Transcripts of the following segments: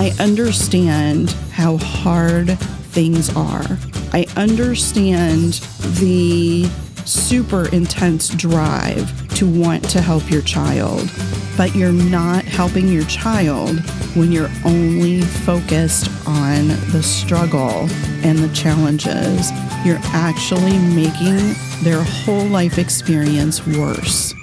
I understand how hard things are. I understand the super intense drive to want to help your child, but you're not helping your child when you're only focused on the struggle and the challenges. You're actually making their whole life experience worse.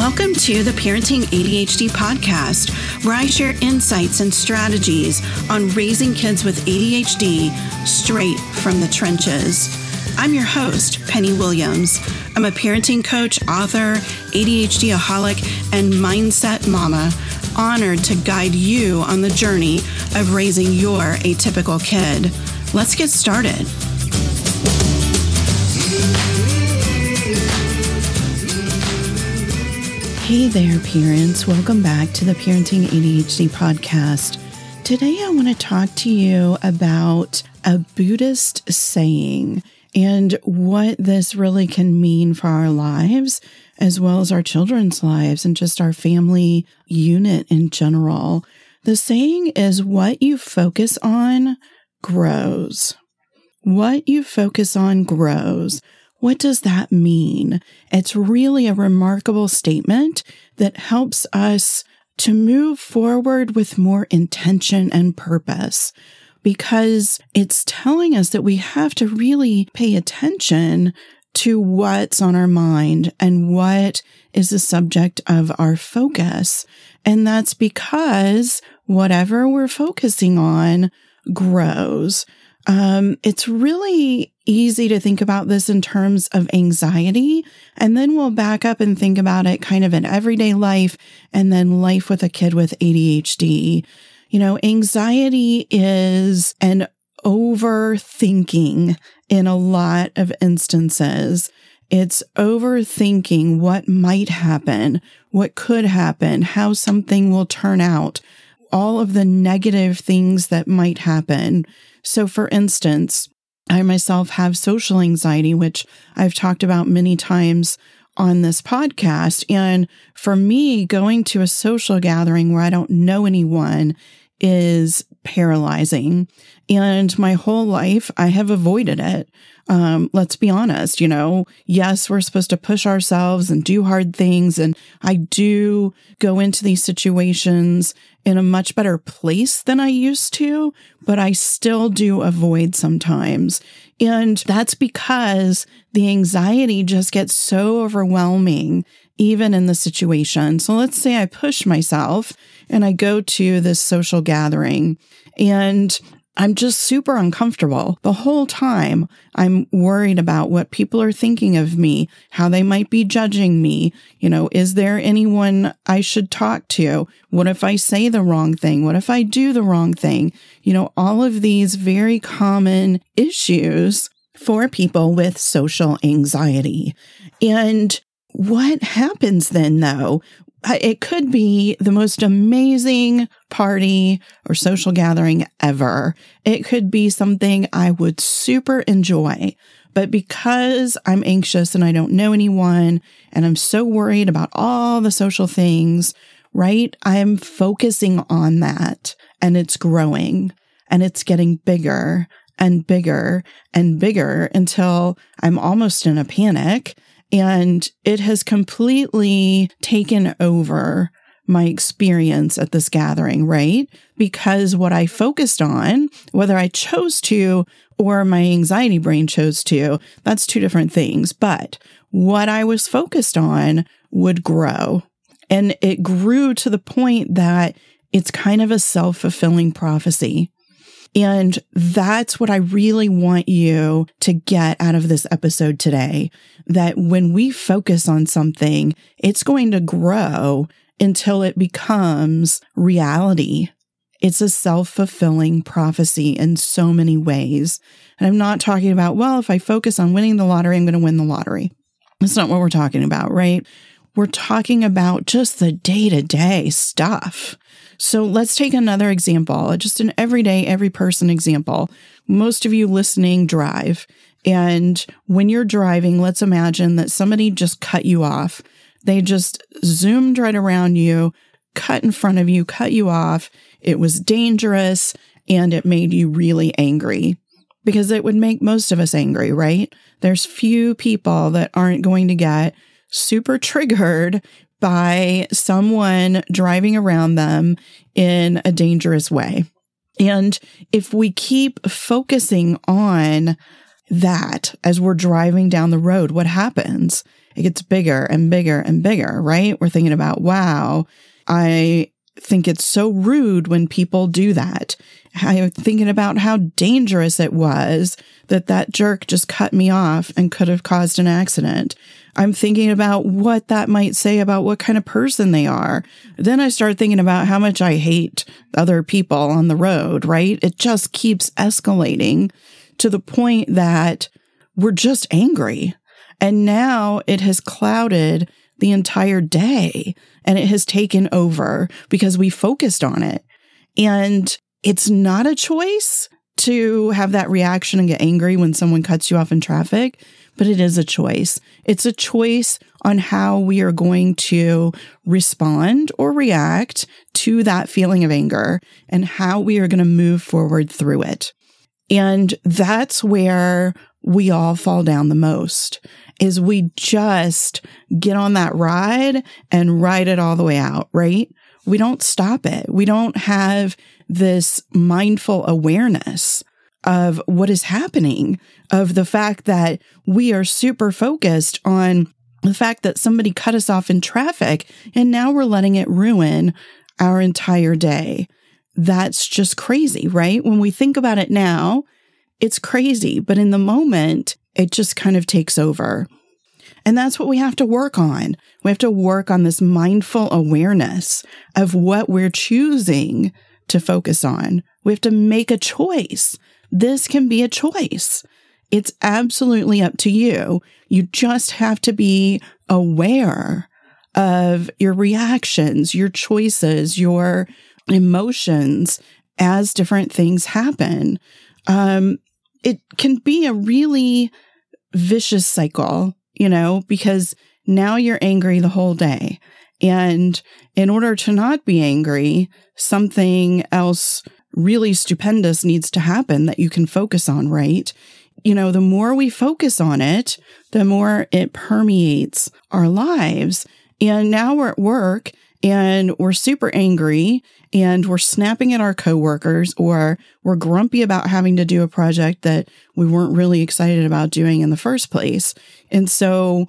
Welcome to the Parenting ADHD podcast, where I share insights and strategies on raising kids with ADHD straight from the trenches. I'm your host, Penny Williams. I'm a parenting coach, author, ADHD aholic, and mindset mama, honored to guide you on the journey of raising your atypical kid. Let's get started. Hey there, parents. Welcome back to the Parenting ADHD podcast. Today, I want to talk to you about a Buddhist saying and what this really can mean for our lives, as well as our children's lives and just our family unit in general. The saying is what you focus on grows. What you focus on grows. What does that mean? It's really a remarkable statement that helps us to move forward with more intention and purpose because it's telling us that we have to really pay attention to what's on our mind and what is the subject of our focus. And that's because whatever we're focusing on grows. Um, it's really easy to think about this in terms of anxiety. And then we'll back up and think about it kind of in everyday life and then life with a kid with ADHD. You know, anxiety is an overthinking in a lot of instances. It's overthinking what might happen, what could happen, how something will turn out, all of the negative things that might happen. So, for instance, I myself have social anxiety, which I've talked about many times on this podcast. And for me, going to a social gathering where I don't know anyone is paralyzing. And my whole life, I have avoided it. Um, let's be honest, you know, yes, we're supposed to push ourselves and do hard things. And I do go into these situations in a much better place than I used to, but I still do avoid sometimes. And that's because the anxiety just gets so overwhelming, even in the situation. So let's say I push myself and I go to this social gathering and I'm just super uncomfortable the whole time. I'm worried about what people are thinking of me, how they might be judging me. You know, is there anyone I should talk to? What if I say the wrong thing? What if I do the wrong thing? You know, all of these very common issues for people with social anxiety. And what happens then, though, uh, it could be the most amazing party or social gathering ever. It could be something I would super enjoy. But because I'm anxious and I don't know anyone and I'm so worried about all the social things, right? I'm focusing on that and it's growing and it's getting bigger and bigger and bigger until I'm almost in a panic and it has completely taken over my experience at this gathering, right? Because what I focused on, whether I chose to or my anxiety brain chose to, that's two different things. But what I was focused on would grow. And it grew to the point that it's kind of a self fulfilling prophecy. And that's what I really want you to get out of this episode today. That when we focus on something, it's going to grow until it becomes reality. It's a self fulfilling prophecy in so many ways. And I'm not talking about, well, if I focus on winning the lottery, I'm going to win the lottery. That's not what we're talking about, right? We're talking about just the day to day stuff. So let's take another example, just an everyday, every person example. Most of you listening drive. And when you're driving, let's imagine that somebody just cut you off. They just zoomed right around you, cut in front of you, cut you off. It was dangerous and it made you really angry because it would make most of us angry, right? There's few people that aren't going to get super triggered by someone driving around them in a dangerous way. And if we keep focusing on that as we're driving down the road, what happens? It gets bigger and bigger and bigger, right? We're thinking about, wow, I think it's so rude when people do that. I'm thinking about how dangerous it was that that jerk just cut me off and could have caused an accident. I'm thinking about what that might say about what kind of person they are. Then I start thinking about how much I hate other people on the road, right? It just keeps escalating to the point that we're just angry. And now it has clouded the entire day and it has taken over because we focused on it. And it's not a choice to have that reaction and get angry when someone cuts you off in traffic, but it is a choice. It's a choice on how we are going to respond or react to that feeling of anger and how we are going to move forward through it. And that's where we all fall down the most is we just get on that ride and ride it all the way out, right? We don't stop it. We don't have this mindful awareness of what is happening, of the fact that we are super focused on the fact that somebody cut us off in traffic and now we're letting it ruin our entire day. That's just crazy, right? When we think about it now, it's crazy, but in the moment, it just kind of takes over. And that's what we have to work on. We have to work on this mindful awareness of what we're choosing to focus on. We have to make a choice. This can be a choice. It's absolutely up to you. You just have to be aware of your reactions, your choices, your emotions as different things happen. Um, it can be a really vicious cycle, you know, because now you're angry the whole day. And in order to not be angry, something else really stupendous needs to happen that you can focus on, right? You know, the more we focus on it, the more it permeates our lives. And now we're at work and we're super angry and we're snapping at our coworkers or we're grumpy about having to do a project that we weren't really excited about doing in the first place. And so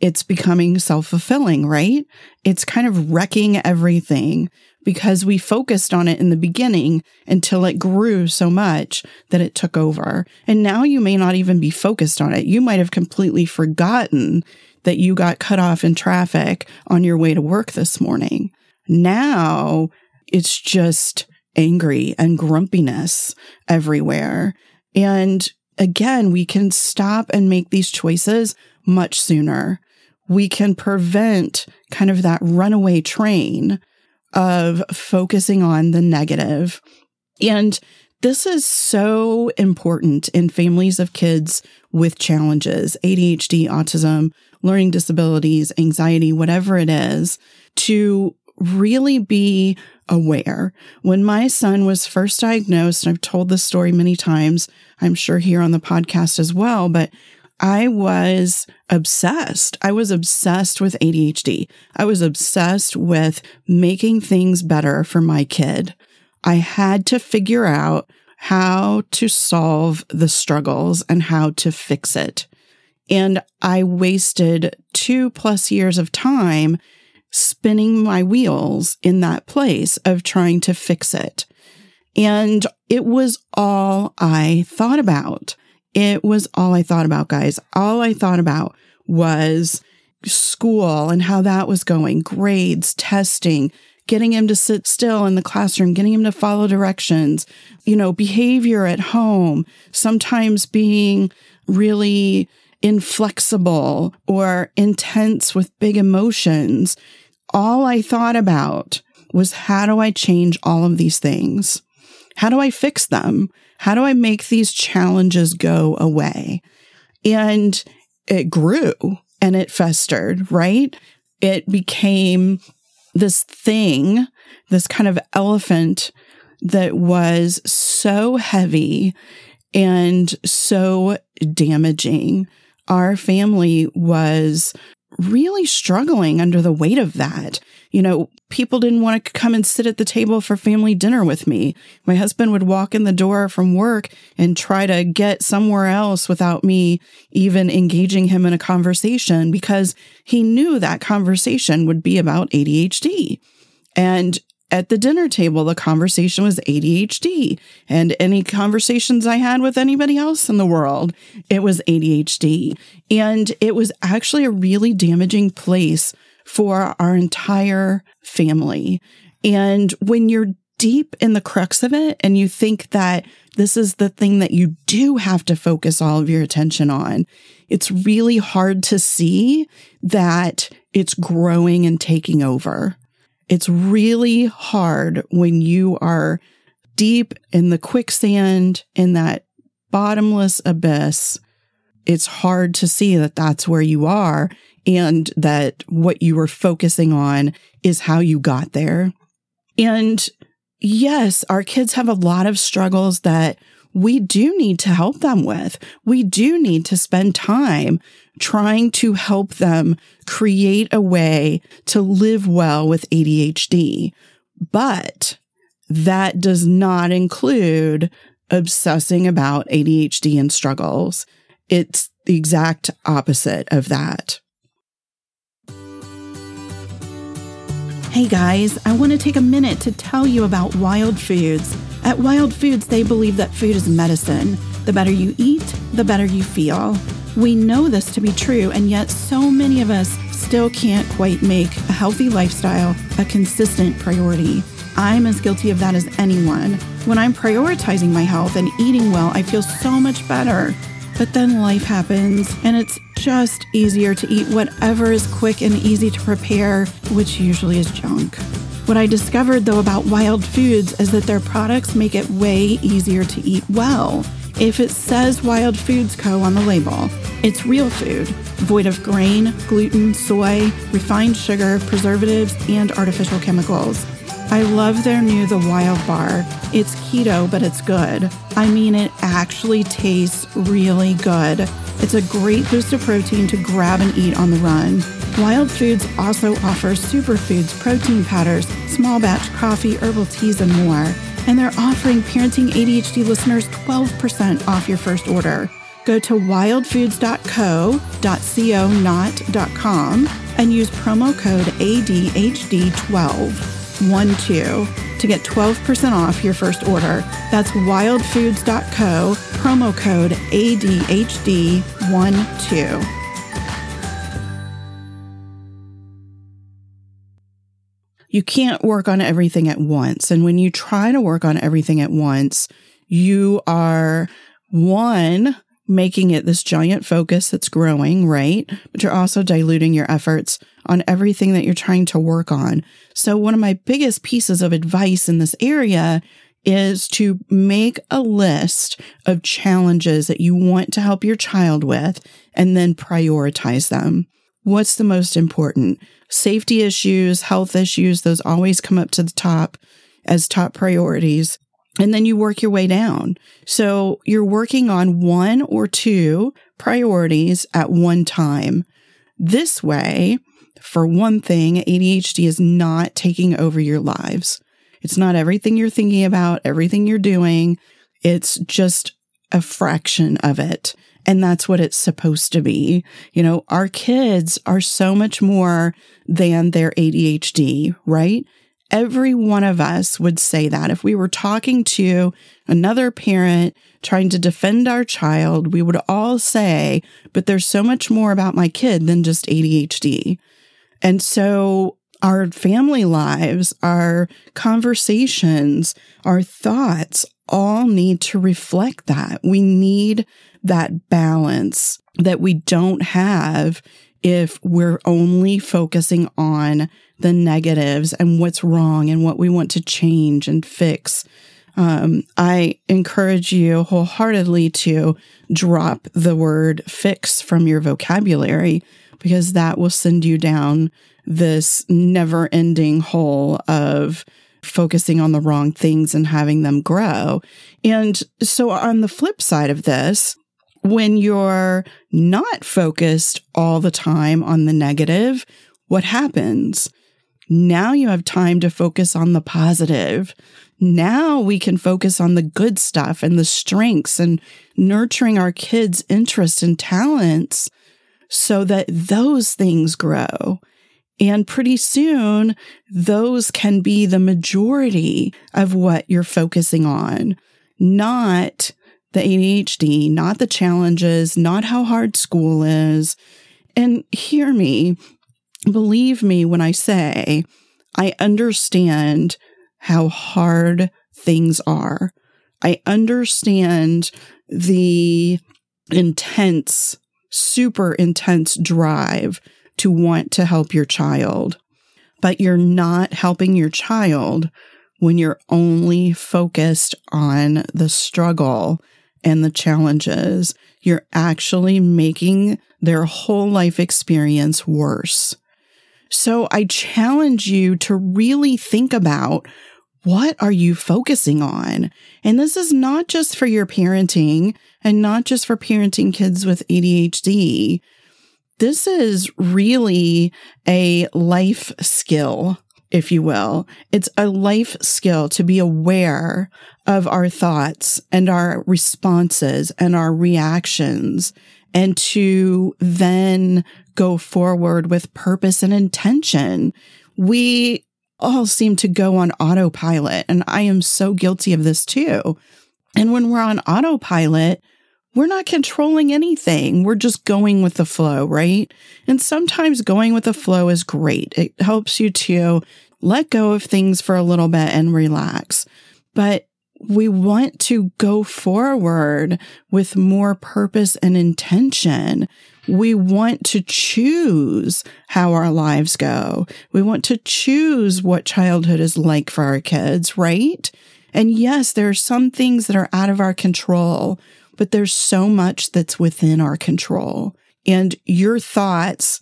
it's becoming self fulfilling, right? It's kind of wrecking everything because we focused on it in the beginning until it grew so much that it took over. And now you may not even be focused on it. You might have completely forgotten that you got cut off in traffic on your way to work this morning. Now it's just angry and grumpiness everywhere. And again, we can stop and make these choices much sooner. We can prevent kind of that runaway train of focusing on the negative. And this is so important in families of kids with challenges, ADHD, autism, learning disabilities, anxiety, whatever it is, to really be aware. When my son was first diagnosed, I've told this story many times, I'm sure here on the podcast as well, but I was obsessed. I was obsessed with ADHD. I was obsessed with making things better for my kid. I had to figure out how to solve the struggles and how to fix it. And I wasted two plus years of time spinning my wheels in that place of trying to fix it. And it was all I thought about. It was all I thought about, guys. All I thought about was school and how that was going, grades, testing, getting him to sit still in the classroom, getting him to follow directions, you know, behavior at home, sometimes being really inflexible or intense with big emotions. All I thought about was how do I change all of these things? How do I fix them? How do I make these challenges go away? And it grew and it festered, right? It became this thing, this kind of elephant that was so heavy and so damaging. Our family was really struggling under the weight of that. You know, people didn't want to come and sit at the table for family dinner with me. My husband would walk in the door from work and try to get somewhere else without me even engaging him in a conversation because he knew that conversation would be about ADHD. And at the dinner table, the conversation was ADHD. And any conversations I had with anybody else in the world, it was ADHD. And it was actually a really damaging place for our entire family. And when you're deep in the crux of it and you think that this is the thing that you do have to focus all of your attention on, it's really hard to see that it's growing and taking over. It's really hard when you are deep in the quicksand, in that bottomless abyss. It's hard to see that that's where you are and that what you were focusing on is how you got there. And yes, our kids have a lot of struggles that we do need to help them with. We do need to spend time trying to help them create a way to live well with ADHD. But that does not include obsessing about ADHD and struggles. It's the exact opposite of that. Hey guys, I want to take a minute to tell you about Wild Foods. At Wild Foods, they believe that food is medicine. The better you eat, the better you feel. We know this to be true, and yet so many of us still can't quite make a healthy lifestyle a consistent priority. I'm as guilty of that as anyone. When I'm prioritizing my health and eating well, I feel so much better. But then life happens, and it's just easier to eat whatever is quick and easy to prepare, which usually is junk. What I discovered though about Wild Foods is that their products make it way easier to eat well. If it says Wild Foods Co. on the label, it's real food, void of grain, gluten, soy, refined sugar, preservatives, and artificial chemicals. I love their new The Wild Bar. It's keto, but it's good. I mean, it actually tastes really good. It's a great boost of protein to grab and eat on the run. Wild Foods also offers superfoods, protein powders, small batch coffee, herbal teas, and more. And they're offering Parenting ADHD listeners 12% off your first order. Go to wildfoods.co.co, and use promo code ADHD12 one two to get 12% off your first order. That's wildfoods.co, promo code ADHD12. You can't work on everything at once. And when you try to work on everything at once, you are one, making it this giant focus that's growing, right? But you're also diluting your efforts on everything that you're trying to work on. So one of my biggest pieces of advice in this area is to make a list of challenges that you want to help your child with and then prioritize them. What's the most important? Safety issues, health issues, those always come up to the top as top priorities and then you work your way down. So you're working on one or two priorities at one time. This way, for one thing, ADHD is not taking over your lives. It's not everything you're thinking about, everything you're doing. It's just a fraction of it. And that's what it's supposed to be. You know, our kids are so much more than their ADHD, right? Every one of us would say that. If we were talking to another parent trying to defend our child, we would all say, but there's so much more about my kid than just ADHD. And so our family lives, our conversations, our thoughts all need to reflect that. We need that balance that we don't have if we're only focusing on the negatives and what's wrong and what we want to change and fix. Um, I encourage you wholeheartedly to drop the word fix from your vocabulary because that will send you down this never ending hole of focusing on the wrong things and having them grow. And so on the flip side of this, when you're not focused all the time on the negative, what happens? Now you have time to focus on the positive. Now we can focus on the good stuff and the strengths and nurturing our kids' interests and talents so that those things grow. And pretty soon, those can be the majority of what you're focusing on, not the ADHD, not the challenges, not how hard school is. And hear me, believe me when I say I understand how hard things are. I understand the intense, super intense drive to want to help your child, but you're not helping your child when you're only focused on the struggle and the challenges. You're actually making their whole life experience worse. So I challenge you to really think about what are you focusing on? And this is not just for your parenting and not just for parenting kids with ADHD. This is really a life skill, if you will. It's a life skill to be aware of our thoughts and our responses and our reactions and to then go forward with purpose and intention. We all seem to go on autopilot, and I am so guilty of this too. And when we're on autopilot, we're not controlling anything. We're just going with the flow, right? And sometimes going with the flow is great. It helps you to let go of things for a little bit and relax. But we want to go forward with more purpose and intention. We want to choose how our lives go. We want to choose what childhood is like for our kids, right? And yes, there are some things that are out of our control, but there's so much that's within our control. And your thoughts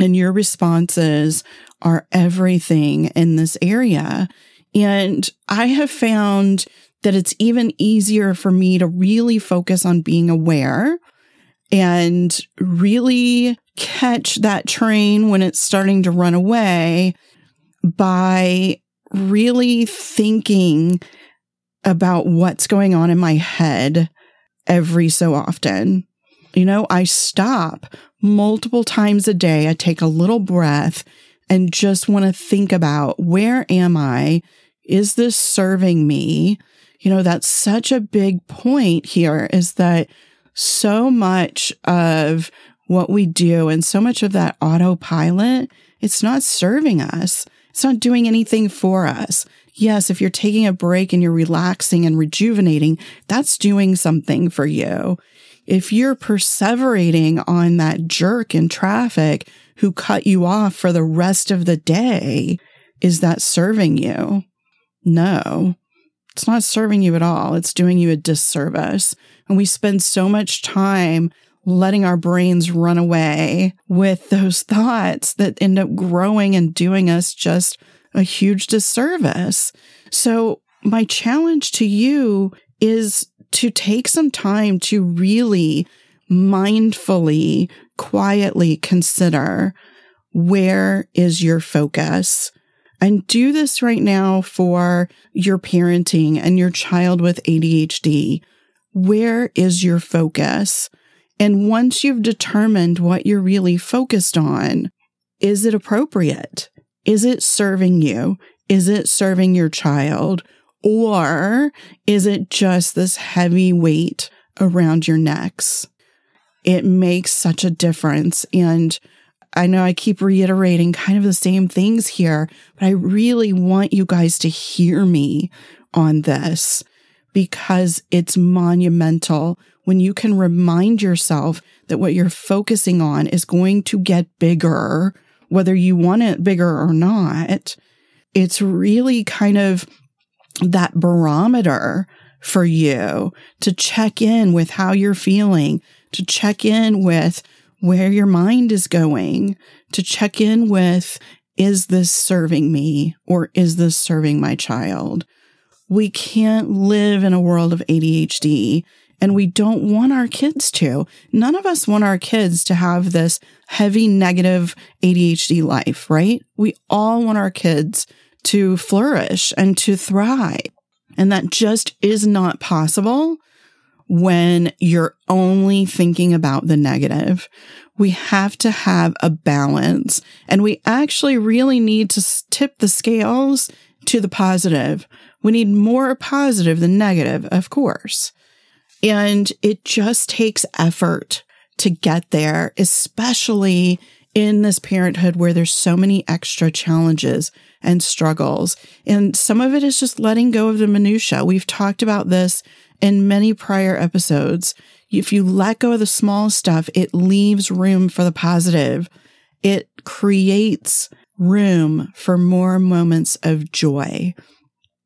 and your responses are everything in this area. And I have found that it's even easier for me to really focus on being aware and really catch that train when it's starting to run away by really thinking about what's going on in my head every so often. You know, I stop multiple times a day. I take a little breath and just want to think about where am I? Is this serving me? You know, that's such a big point here is that so much of what we do and so much of that autopilot, it's not serving us. It's not doing anything for us. Yes, if you're taking a break and you're relaxing and rejuvenating, that's doing something for you. If you're perseverating on that jerk in traffic who cut you off for the rest of the day, is that serving you? No. It's not serving you at all. It's doing you a disservice. And we spend so much time letting our brains run away with those thoughts that end up growing and doing us just a huge disservice. So, my challenge to you is to take some time to really mindfully, quietly consider where is your focus? And do this right now for your parenting and your child with ADHD. Where is your focus? And once you've determined what you're really focused on, is it appropriate? Is it serving you? Is it serving your child? Or is it just this heavy weight around your necks? It makes such a difference. And I know I keep reiterating kind of the same things here, but I really want you guys to hear me on this because it's monumental when you can remind yourself that what you're focusing on is going to get bigger, whether you want it bigger or not. It's really kind of that barometer for you to check in with how you're feeling, to check in with where your mind is going, to check in with, is this serving me or is this serving my child? We can't live in a world of ADHD and we don't want our kids to. None of us want our kids to have this heavy negative ADHD life, right? We all want our kids to flourish and to thrive. And that just is not possible when you're only thinking about the negative. We have to have a balance and we actually really need to tip the scales to the positive. We need more positive than negative, of course. And it just takes effort to get there, especially in this parenthood where there's so many extra challenges and struggles. And some of it is just letting go of the minutia. We've talked about this in many prior episodes. If you let go of the small stuff, it leaves room for the positive. It creates room for more moments of joy.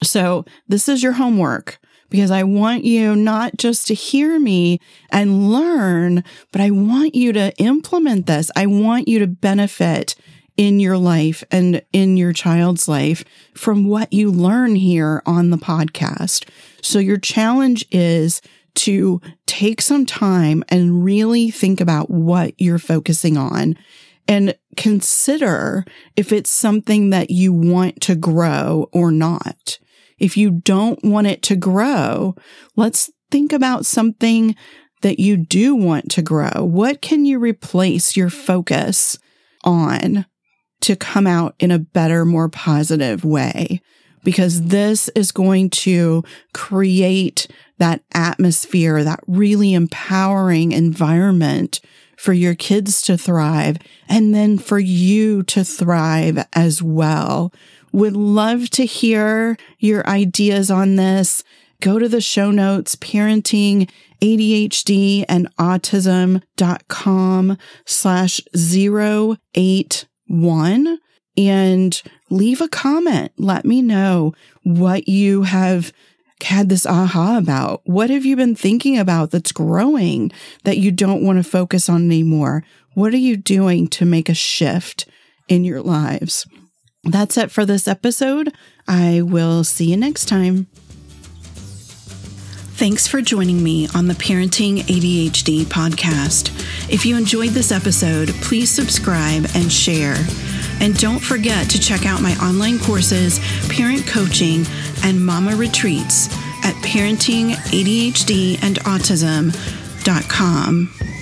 So this is your homework because I want you not just to hear me and learn, but I want you to implement this. I want you to benefit in your life and in your child's life from what you learn here on the podcast. So your challenge is to take some time and really think about what you're focusing on and consider if it's something that you want to grow or not. If you don't want it to grow, let's think about something that you do want to grow. What can you replace your focus on to come out in a better, more positive way? Because this is going to create that atmosphere, that really empowering environment for your kids to thrive and then for you to thrive as well. Would love to hear your ideas on this. Go to the show notes, parenting ADHD and autism.com slash 081 and leave a comment. Let me know what you have had this aha about. What have you been thinking about that's growing that you don't want to focus on anymore? What are you doing to make a shift in your lives? That's it for this episode. I will see you next time. Thanks for joining me on the Parenting ADHD podcast. If you enjoyed this episode, please subscribe and share. And don't forget to check out my online courses, parent coaching, and mama retreats at parentingadhdandautism.com.